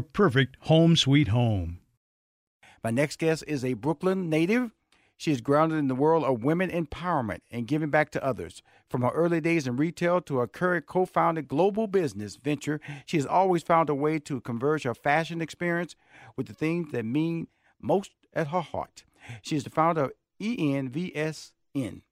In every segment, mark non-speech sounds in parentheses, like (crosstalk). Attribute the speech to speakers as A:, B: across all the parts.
A: perfect home sweet home.
B: My next guest is a Brooklyn native. She is grounded in the world of women empowerment and giving back to others. From her early days in retail to her current co founded global business venture, she has always found a way to converge her fashion experience with the things that mean most at her heart. She is the founder of ENVSN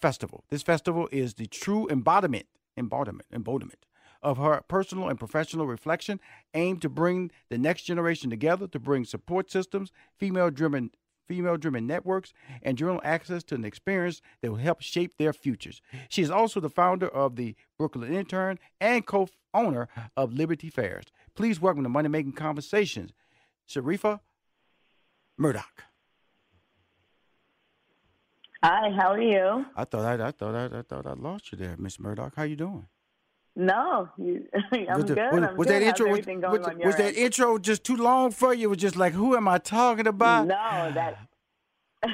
B: Festival. This festival is the true embodiment, embodiment, embodiment of her personal and professional reflection, aimed to bring the next generation together, to bring support systems, female driven female driven networks, and journal access to an experience that will help shape their futures. She is also the founder of the Brooklyn Intern and co owner of Liberty Fairs. Please welcome to Money Making Conversations, Sharifa Murdock.
C: Hi, how are you?
B: I thought I, I thought I, I thought I lost you there, Miss Murdock. How are you doing?
C: No, you, (laughs) I'm
B: was the-
C: good.
B: Was,
C: I'm
B: was
C: good.
B: that
C: How's
B: intro? Was, was- was that
C: end?
B: intro just too long for you? It was just like, who am I talking about?
C: No, that (laughs)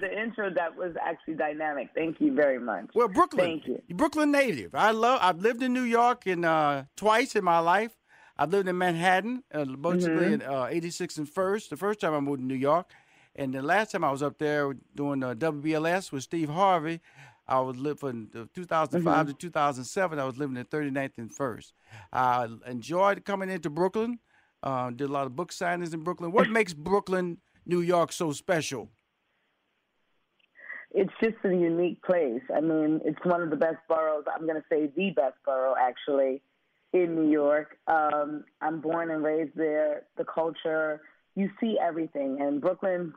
C: the intro that was actually dynamic. Thank you very much.
B: Well, Brooklyn.
C: Thank you.
B: Brooklyn native. I love. I've lived in New York in uh, twice in my life. I've lived in Manhattan, uh, mostly
C: Mhm.
B: in uh, 86 and First. The first time I moved to New York, and the last time I was up there doing uh, WBLS with Steve Harvey, I was living from uh, 2005
C: Mhm.
B: to 2007. I was living in 39th and First. I enjoyed coming into Brooklyn. Uh, did a lot of book signings in Brooklyn. What (laughs) makes Brooklyn, New York, so special?
C: It's just a unique place. I mean, it's one of the best boroughs. I'm going to say the best borough, actually, in New York. Um, I'm born and raised there. The culture, you see everything. And Brooklyn,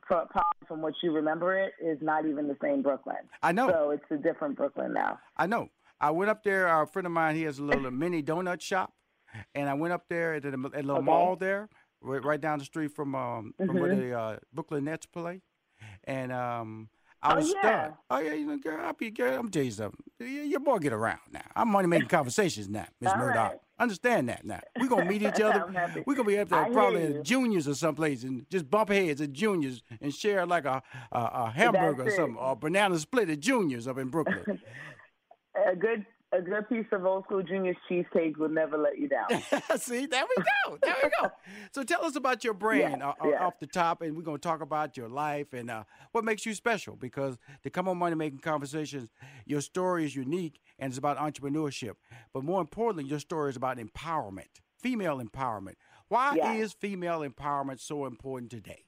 C: from what you remember it, is not even the same Brooklyn.
B: I know.
C: So it's a different Brooklyn now.
B: I know. I went up there. A friend of mine, he has a little mini donut shop, and I went up there at the, at the little
C: Okay.
B: mall there, right, right down the street from um from where the uh, Brooklyn Nets play, and um I
C: Oh,
B: was
C: yeah.
B: stunned. Oh yeah, you know, girl, I'll be girl. I'm tell you something. Your boy get around now. I'm money making (laughs) conversations now, Miss Murdock.
C: right.
B: Understand that now. We're gonna meet each (laughs) other. We're gonna be up there probably at juniors or someplace and just bump heads at juniors and share like a a, a hamburger or
C: That's it.
B: something or banana split at juniors up in Brooklyn. (laughs)
C: A good a good piece of old school junior's cheesecake will never let you down. (laughs)
B: See, there we go. There we go. So tell us about your brand
C: Yeah,
B: uh, uh,
C: yeah.
B: off the top, and we're going to talk about your life and uh, what makes you special. Because to come on Money Making Conversations, your story is unique and it's about entrepreneurship. But more importantly, your story is about empowerment, female empowerment. Why
C: Yeah.
B: is female empowerment so important today?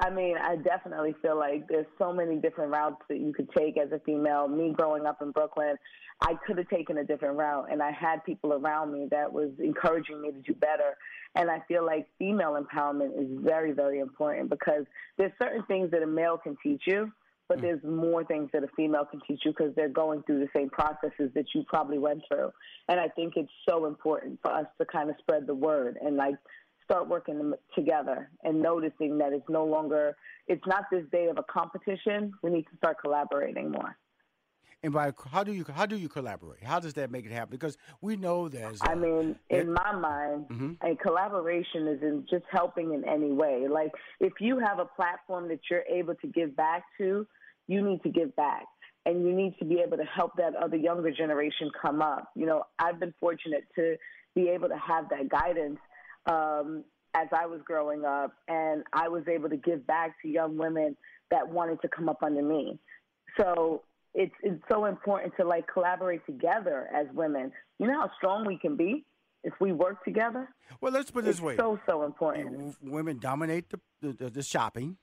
C: I mean, I definitely feel like there's so many different routes that you could take as a female. Me growing up in Brooklyn, I could have taken a different route, and I had people around me that was encouraging me to do better. And I feel like female empowerment is very, very important because there's certain things that a male can teach you, but mm. there's more things that a female can teach you because they're going through the same processes that you probably went through. And I think it's so important for us to kind of spread the word and like start working together and noticing that it's no longer it's not this day of a competition we need to start collaborating more
B: And by how do you how do you collaborate? How does that make it happen? Because we know there's.
C: I mean, in my mind,
B: mm-hmm.
C: a collaboration is in just helping in any way. Like if you have a platform that you're able to give back to, you need to give back. And you need to be able to help that other younger generation come up. You know, I've been fortunate to be able to have that guidance um, as I was growing up, and I was able to give back to young women that wanted to come up under me. So it's it's so important to like collaborate together as women. You know how strong we can be if we work together.
B: Well, let's put it this
C: it's
B: way:
C: so so important.
B: Women dominate the the, the shopping.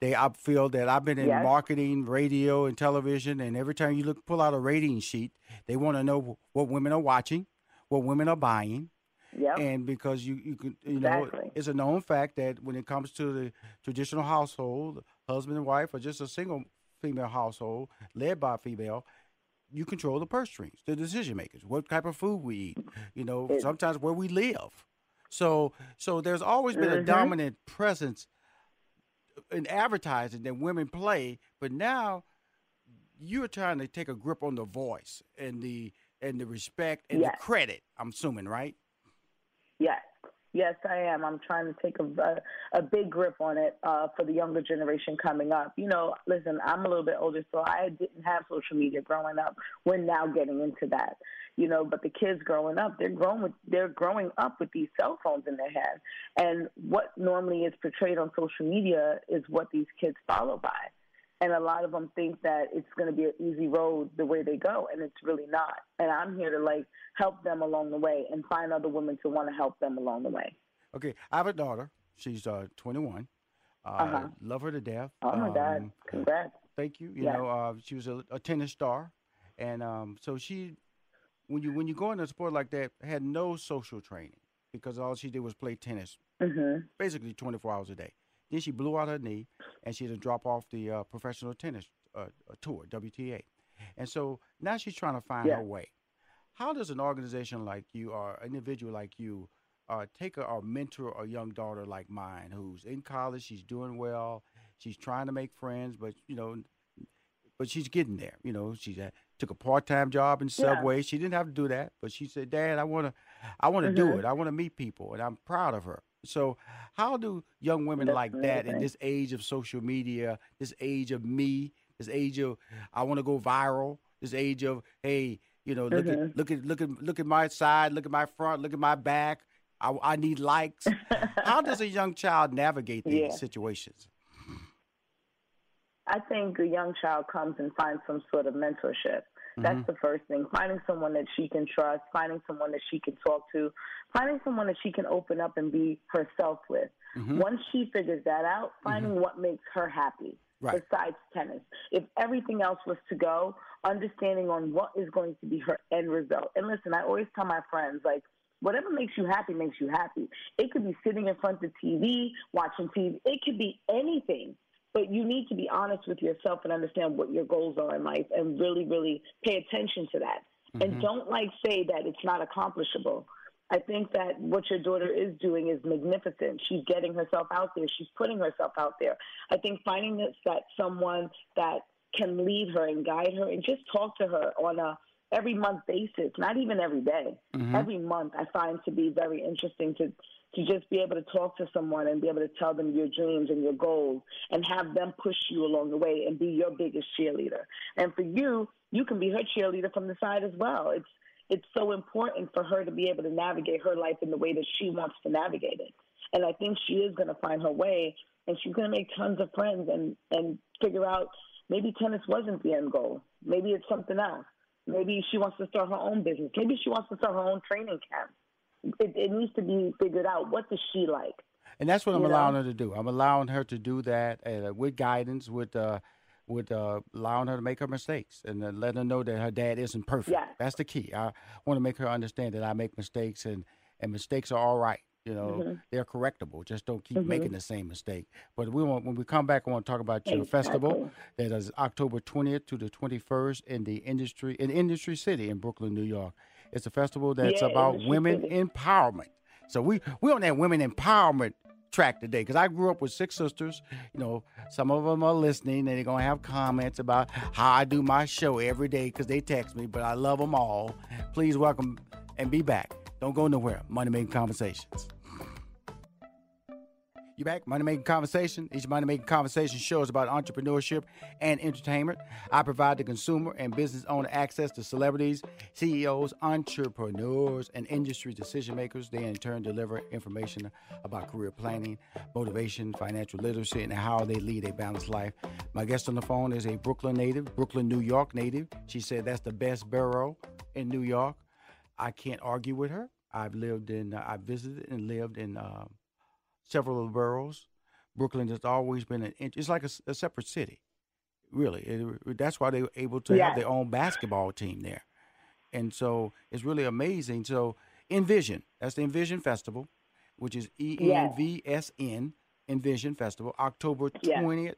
B: They I feel that I've been in
C: Yes.
B: marketing, radio, and television, and every time you look pull out a rating sheet, they want to know what women are watching, what women are buying,
C: Yep.
B: and because you you can you know it's a known fact that when it comes to the traditional household, husband and wife, or just a single female household led by a female, you control the purse strings, the decision makers, what type of food we eat, you know,
C: It-
B: sometimes where we live. So so there's always been a
C: Mhm.
B: dominant presence in advertising that women play, but now you're trying to take a grip on the voice and the and the respect and
C: Yes.
B: the credit. I'm assuming, right?
C: Yes, yes, I am. I'm trying to take a, a, big grip on it uh, for the younger generation coming up. You know, listen, I'm a little bit older, so I didn't have social media growing up. We're now getting into that, you know. But the kids growing up, they're growing with, they're growing up with these cell phones in their hand, and what normally is portrayed on social media is what these kids follow by. And a lot of them think that it's going to be an easy road the way they go, and it's really not. And I'm here to like help them along the way and find other women to want to help them along the way.
B: Okay, I have a daughter. She's uh, 21. Uh,
C: Uh-huh.
B: Love her to death.
C: Oh my God!
B: Um,
C: Congrats.
B: Thank you. You
C: Yeah.
B: know, uh, she was a, a tennis star, and um, so she, when you when you go into a sport like that, had no social training because all she did was play tennis
C: hmm
B: basically 24 hours a day. Then she blew out her knee, and she had to drop off the uh, professional tennis uh, uh, tour, WTA. And so now she's trying to find
C: Yeah.
B: her way. How does an organization like you or an individual like you uh, take a, or mentor a young daughter like mine who's in college, she's doing well, she's trying to make friends, but you know, but she's getting there. You know, she took a part-time job in
C: Yeah.
B: Subway. She didn't have to do that, but she said, "Dad, I want to, I want to do
C: Mhm.
B: it. I want to meet people, and I'm proud of her." So, how do young women
C: That's
B: like that in this age of social media, this age of me, this age of I want to go viral, this age of hey, you know, look
C: Mhm.
B: at look at look at look at my side, look at my front, look at my back. I, I need likes. how does a young child navigate (laughs) these
C: Yeah.
B: situations?
C: I think a young child comes and finds some sort of mentorship. That's
B: Mhm.
C: the first thing. Finding someone that she can trust, finding someone that she can talk to, finding someone that she can open up and be herself with.
B: Mhm.
C: Once she figures that out, finding what makes her happy
B: Right.
C: besides tennis. If everything else was to go, understanding on what is going to be her end result. And listen, I always tell my friends, like, whatever makes you happy makes you happy. It could be sitting in front of TV, watching TV. It could be anything. But you need to be honest with yourself and understand what your goals are in life and really, really pay attention to that. And mm-hmm. don't like say that it's not accomplishable. I think that what your daughter is doing is magnificent. She's getting herself out there. She's putting herself out there. I think finding that, that someone that can lead her and guide her and just talk to her on a every month basis, not even every day. Mm-hmm. Every month I find to be very interesting to to just be able to talk to someone and be able to tell them your dreams and your goals and have them push you along the way and be your biggest cheerleader. And for you, you can be her cheerleader from the side as well. It's it's so important for her to be able to navigate her life in the way that she wants to navigate it. And I think she is going to find her way and she's going to make tons of friends and and figure out maybe tennis wasn't the end goal. Maybe it's something else. Maybe she wants to start her own business. Maybe she wants to start her own training camp. It, it needs to be figured out. What does she like?
B: And that's what I'm
C: You know?
B: allowing her to do. I'm allowing her to do that uh, with guidance, with uh, with uh, allowing her to make her mistakes and uh, letting her know that her dad isn't perfect.
C: Yes.
B: That's the key. I want to make her understand that I make mistakes and, and mistakes are all right. You know,
C: Mm-hmm.
B: they're correctable. Just don't keep making the same mistake. But we want when we come back, I want to talk about your festival that is October 20th to the 21st in the industry in Industry City in Brooklyn, New York. It's a festival that's
C: Yeah,
B: about
C: Industry
B: women
C: City.
B: empowerment. So we we on that women empowerment track today because I grew up with six sisters. You know, some of them are listening and they're going to have comments about how I do my show every day because they text me, but I love them all. Please welcome and be back. Don't go nowhere. Money Making Conversations. You back? Money Making Conversation. Each Money Making Conversation show is about entrepreneurship and entertainment. I provide the consumer and business owner access to celebrities, CEOs, entrepreneurs, and industry decision makers. They in turn deliver information about career planning, motivation, financial literacy, and how they lead a balanced life. My guest on the phone is a Brooklyn native, Brooklyn, New York native. She said that's the best borough in New York. I can't argue with her. I've lived in, uh, I've visited and lived in. Uh, several of the boroughs. Brooklyn has always been an it's like a, a separate city, really. It, that's why they were able to have their own basketball team there, and so it's really amazing. So Envision, that's the Envision Festival, which is E N V S N Envision Festival, October twentieth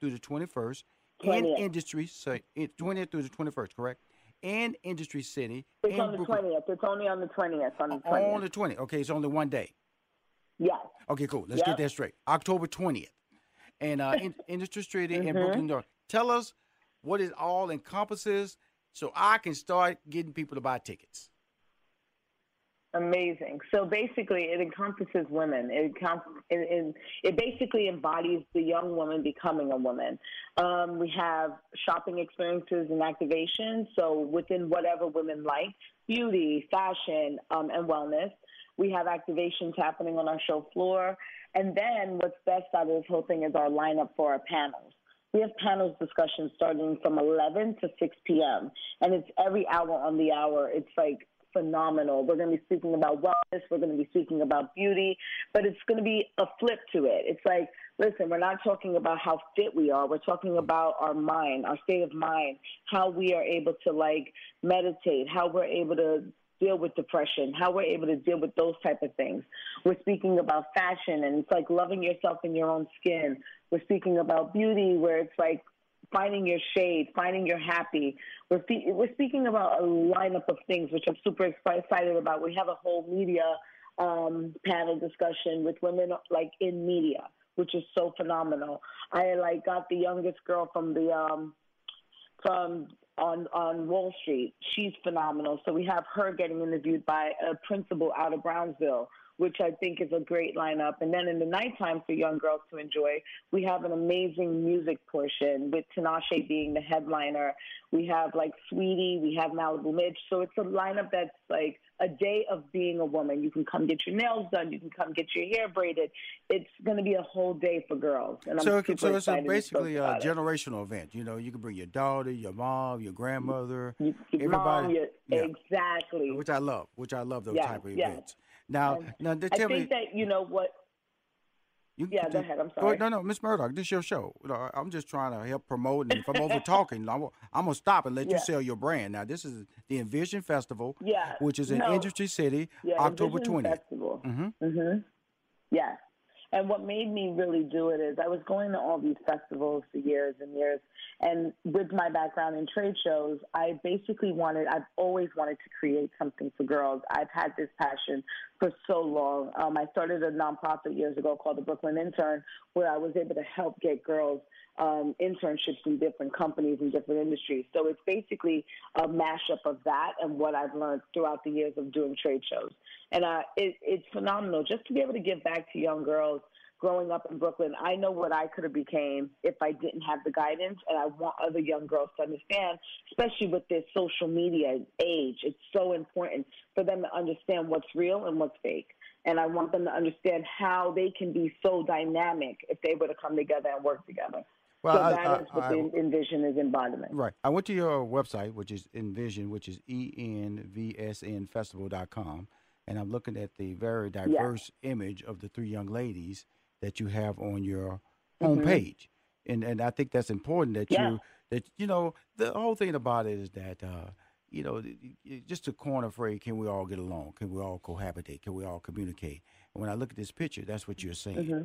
B: through the twenty first. In industry, so twentieth through the twenty first, correct? And Industry City.
C: It's on the twentieth. It's only on the twentieth. On the twentieth.
B: On the twentieth. Okay, it's only one day.
C: Yes.
B: Okay, cool. Let's yep. get that straight. October 20th. And uh, in, (laughs) Industry Street mm-hmm. in Brooklyn, New York. Tell us what it all encompasses so I can start getting people to buy tickets.
C: Amazing. So basically, it encompasses women. It, it, it, basically embodies the young woman becoming a woman. Um, we have shopping experiences and activations. So within whatever women like, beauty, fashion, um, and wellness. We have activations happening on our show floor. And then what's best out of this whole thing is our lineup for our panels. We have panels discussions starting from 11 to 6 p.m. And it's every hour on the hour. It's like phenomenal. We're going to be speaking about wellness. We're going to be speaking about beauty, but it's going to be a flip to it. It's like, listen, we're not talking about how fit we are. We're talking mm-hmm. about our mind, our state of mind, how we are able to like meditate, how we're able to deal with depression, how we're able to deal with those type of things. We're speaking about fashion and it's like loving yourself in your own skin. We're speaking about beauty where it's like finding your shade, finding your happy. We're, we're speaking about a lineup of things which I'm super excited about. We have a whole media um, panel discussion with women like in media, which is so phenomenal. I like got the youngest girl from the um, from on on Wall Street. She's phenomenal. So we have her getting interviewed by a principal out of Brownsville, which I think is a great lineup. And then in the nighttime for young girls to enjoy, we have an amazing music portion with Tinashe being the headliner. We have like Saweetie, we have Malibu Mitch. So it's a lineup that's like a day of being a woman. You can come get your nails done. You can come get your hair braided. It's going to be a whole day for girls. And I'm
B: so, so
C: it's a
B: basically a generational event. You know, you can bring your daughter, your mom, your grandmother,
C: your
B: everybody.
C: Mom, your, yeah. Exactly.
B: Which I love. Which I love those
C: yes,
B: type of
C: yes.
B: events. Now, now,
C: I think
B: me,
C: that you know what you, yeah, go ahead. I'm sorry.
B: no, no, Miss Murdock, this is your show. I'm just trying to help promote. And if I'm over talking, I'm, I'm gonna stop and let yeah. you sell your brand. Now, this is the Envision Festival,
C: yeah,
B: which is in
C: no.
B: Industry City,
C: yeah,
B: October
C: Envision
B: 20th.
C: Festival.
B: Mm-hmm.
C: Mm-hmm. Yes. And what made me really do it is I was going to all these festivals for years and years. And with my background in trade shows, I basically wanted, I've always wanted to create something for girls. I've had this passion for so long. Um, I started a nonprofit years ago called the Brooklyn Intern, where I was able to help get girls um, internships in different companies and different industries. So it's basically a mashup of that and what I've learned throughout the years of doing trade shows. And uh, it, it's phenomenal just to be able to give back to young girls growing up in Brooklyn. I know what I could have became if I didn't have the guidance, and I want other young girls to understand, especially with this social media age. It's so important for them to understand what's real and what's fake. And I want them to understand how they can be so dynamic if they were to come together and work together. Well, so that is what I, the Envision is embodiment.
B: Right. I went to your website, which is Envision, which is E N V S N Festival.com and I'm looking at the very diverse image of the three young ladies that you have on your mm-hmm. homepage, and and I think that's important that
C: yeah.
B: you that you know the whole thing about it is that. Uh, you know, just a corner phrase, can we all get along? Can we all cohabitate? Can we all communicate? And when I look at this picture, that's what you're saying.
C: Mm-hmm.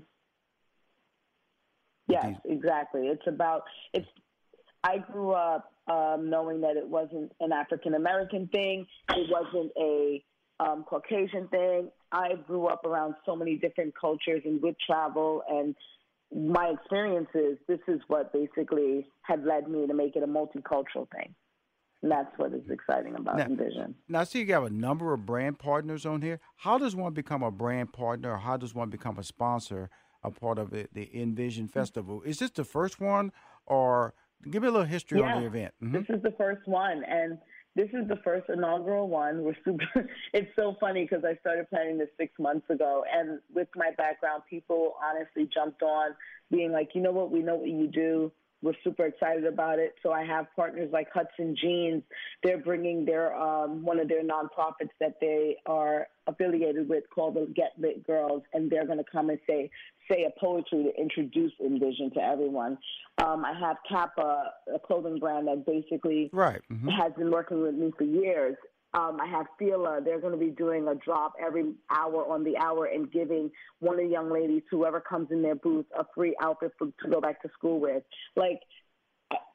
C: Yes, these- exactly. It's about it's I grew up um, knowing that it wasn't an African American thing. It wasn't a um, Caucasian thing. I grew up around so many different cultures and with travel and my experiences, this is what basically had led me to make it a multicultural thing. And that's what is exciting about
B: Now-
C: Envision.
B: Now, I see you have a number of brand partners on here. How does one become a brand partner, or how does one become a sponsor, a part of the, the Envision Festival? Is this the first one, or give me a little history on the
C: Yeah.
B: event? Mhm.
C: This is the first one, and this is the first inaugural one. We're super. (laughs) It's so funny because I started planning this six months ago, and with my background, people honestly jumped on, being like, you know what, we know what you do. We're super excited about it. So I have partners like Hudson Jeans. They're bringing their um, one of their nonprofits that they are affiliated with called the Get Lit Girls, and they're going to come and say say a poetry to introduce Envision to everyone. Um, I have Kappa, a clothing brand that basically
B: Right. mhm.
C: has been working with me for years. Um, I have Fila. They're going to be doing a drop every hour on the hour and giving one of the young ladies, whoever comes in their booth, a free outfit for, to go back to school with. Like,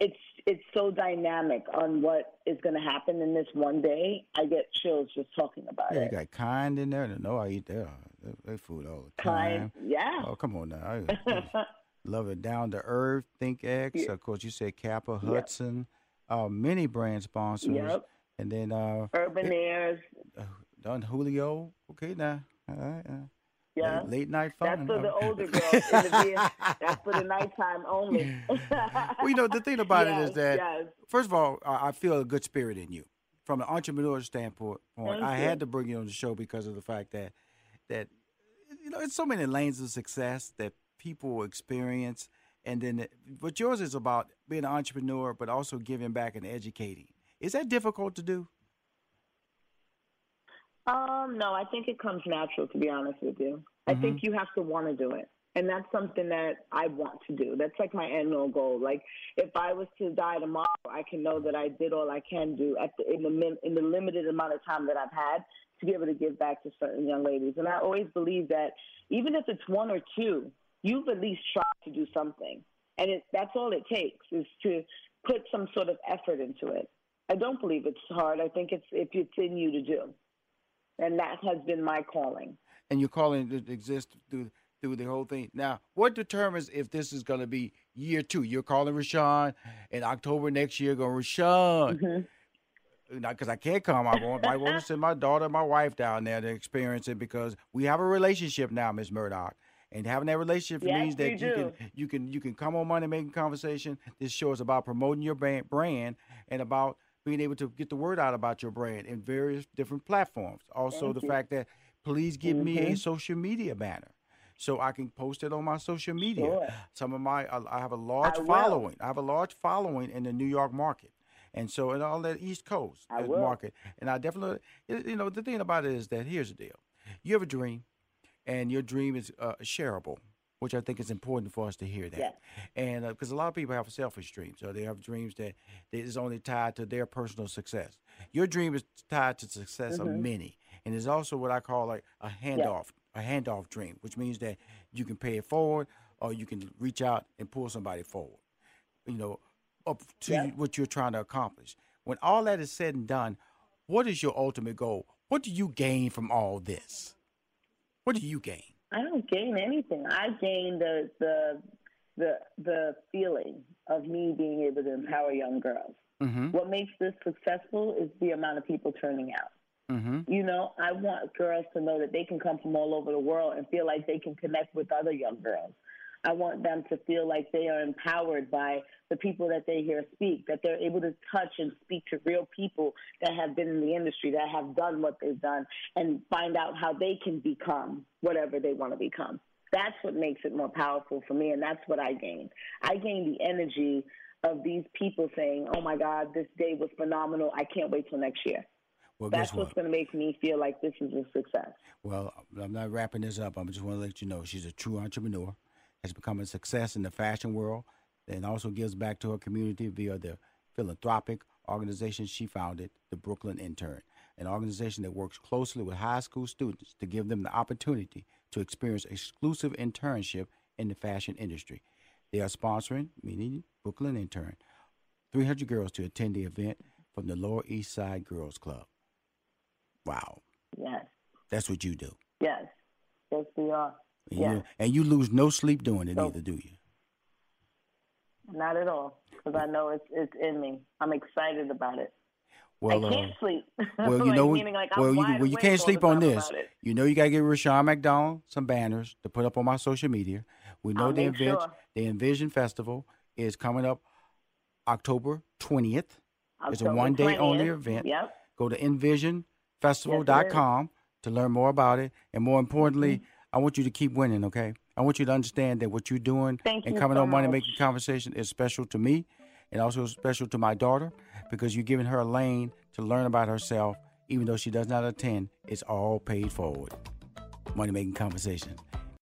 C: it's it's so dynamic on what is going to happen in this one day. I get chills just talking about
B: Yeah, you got kind in there. Know I eat their, their food all the time.
C: Kind, yeah.
B: Oh, come on now. I- (laughs) Love it. Down to Earth, Think X.
C: Yeah.
B: Of course, you said Kappa,
C: Yep.
B: Hudson, uh, many brand sponsors.
C: Yep.
B: And then uh,
C: Urban Airs,
B: uh, Don Julio. Okay, now. All right, uh,
C: yeah.
B: Late, late night fun.
C: That's for the older girls. the (laughs) That's for the nighttime only.
B: well, you know, the thing about it is that,
C: yes.
B: first of all, I I feel a good spirit in you. From an entrepreneur standpoint,
C: Thank
B: I
C: you.
B: had to bring you on the show because of the fact that, that you know, it's so many lanes of success that people experience. And then, but yours is about being an entrepreneur, but also giving back and educating. Is that difficult to do?
C: Um, no, I think it comes natural. To be honest with you, I
B: Mm-hmm.
C: think you have to want to do it, and that's something that I want to do. That's like my annual goal. Like if I was to die tomorrow, I can know that I did all I can do at the in the min, in the limited amount of time that I've had to be able to give back to certain young ladies. And I always believe that even if it's one or two, you've at least tried to do something, and it, that's all it takes is to put some sort of effort into it. I don't believe it's hard. I think it's if it's in you to do and that has been my calling.
B: And you're calling it exist through through the whole thing. Now, what determines if this is going to be year two? You're calling Rushion in October next year. Going Rushion,
C: Mm-hmm.
B: because I can't come. I want, I want to send my daughter, and my wife down there to experience it because we have a relationship now, Miss Murdock. And having that relationship
C: Yes,
B: means that you can you can you can come on Money Making Conversation. This show is about promoting your brand, brand and about being able to get the word out about your brand in various different platforms. Also, the fact that please give me
C: Mm-hmm.
B: a social media banner so I can post it on my social media.
C: Sure.
B: Some of my I have a large
C: I
B: following. I have a large following in the New York market. And so, in all that East Coast uh, market, and I definitely, you know, the thing about it is that here's the deal: you have a dream, and your dream is uh, shareable, which I think is important for us to hear that.
C: Yes.
B: And uh, because a lot of people have selfish dreams, or they have dreams that that is only tied to their personal success. Your dream is tied to the success of mm-hmm. many, and it's also what I call like a handoff, a handoff dream, which means that you can pay it forward, or you can reach out and pull somebody forward. You know, up to what you're trying to accomplish. When all that is said and done, what is your ultimate goal? What do you gain from all this? What do you gain?
C: I don't gain anything. I gain the the the the feeling of me being able to empower young girls.
B: Mm-hmm.
C: What makes this successful is the amount of people turning out.
B: Mm-hmm.
C: You know, I want girls to know that they can come from all over the world and feel like they can connect with other young girls. I want them to feel like they are empowered by the people that they hear speak, that they're able to touch and speak to real people that have been in the industry, that have done what they've done, and find out how they can become whatever they want to become. That's what makes it more powerful for me, and that's what I gain. I gain the energy of these people saying, "Oh my God, this day was phenomenal. I can't wait till next year."
B: Well,
C: That's what's
B: what?
C: going to make me feel like this is a success.
B: Well, I'm not wrapping this up. I just want to let you know she's a true entrepreneur, has become a success in the fashion world, and also gives back to her community via the philanthropic organization she founded, the Brooklyn Intern, an organization that works closely with high school students to give them the opportunity to experience exclusive internship in the fashion industry. They are sponsoring, meaning Brooklyn Intern, 300 girls to attend the event from the Lower East Side Girls Club. Wow.
C: Yes.
B: That's what you do.
C: Yes. Yes, we are.
B: And,
C: yes.
B: you, and you lose no sleep doing it either, do you?
C: Not at all. Because I know it's it's in me. I'm excited about it.
B: Well,
C: I
B: uh,
C: can't sleep.
B: well, (laughs) you
C: Like,
B: know,
C: meaning, like, I'm
B: well, you, well, you can't sleep on this. You know, you gotta give Rushion McDonald some banners to put up on my social media. We know
C: I'll
B: the event,
C: sure.
B: the Envision Festival is coming up October twentieth. It's a
C: October
B: one day only event.
C: Yep.
B: Go to envisionfestival.com to learn more about it, and more importantly,
C: Mm-hmm.
B: I want you to keep winning. Okay, I want you to understand that what you're doing
C: Thank
B: and
C: you
B: coming
C: so
B: on Money Making Conversation is special to me, and also special to my daughter because you're giving her a lane to learn about herself, even though she does not attend. It's all paid forward. Money Making Conversation.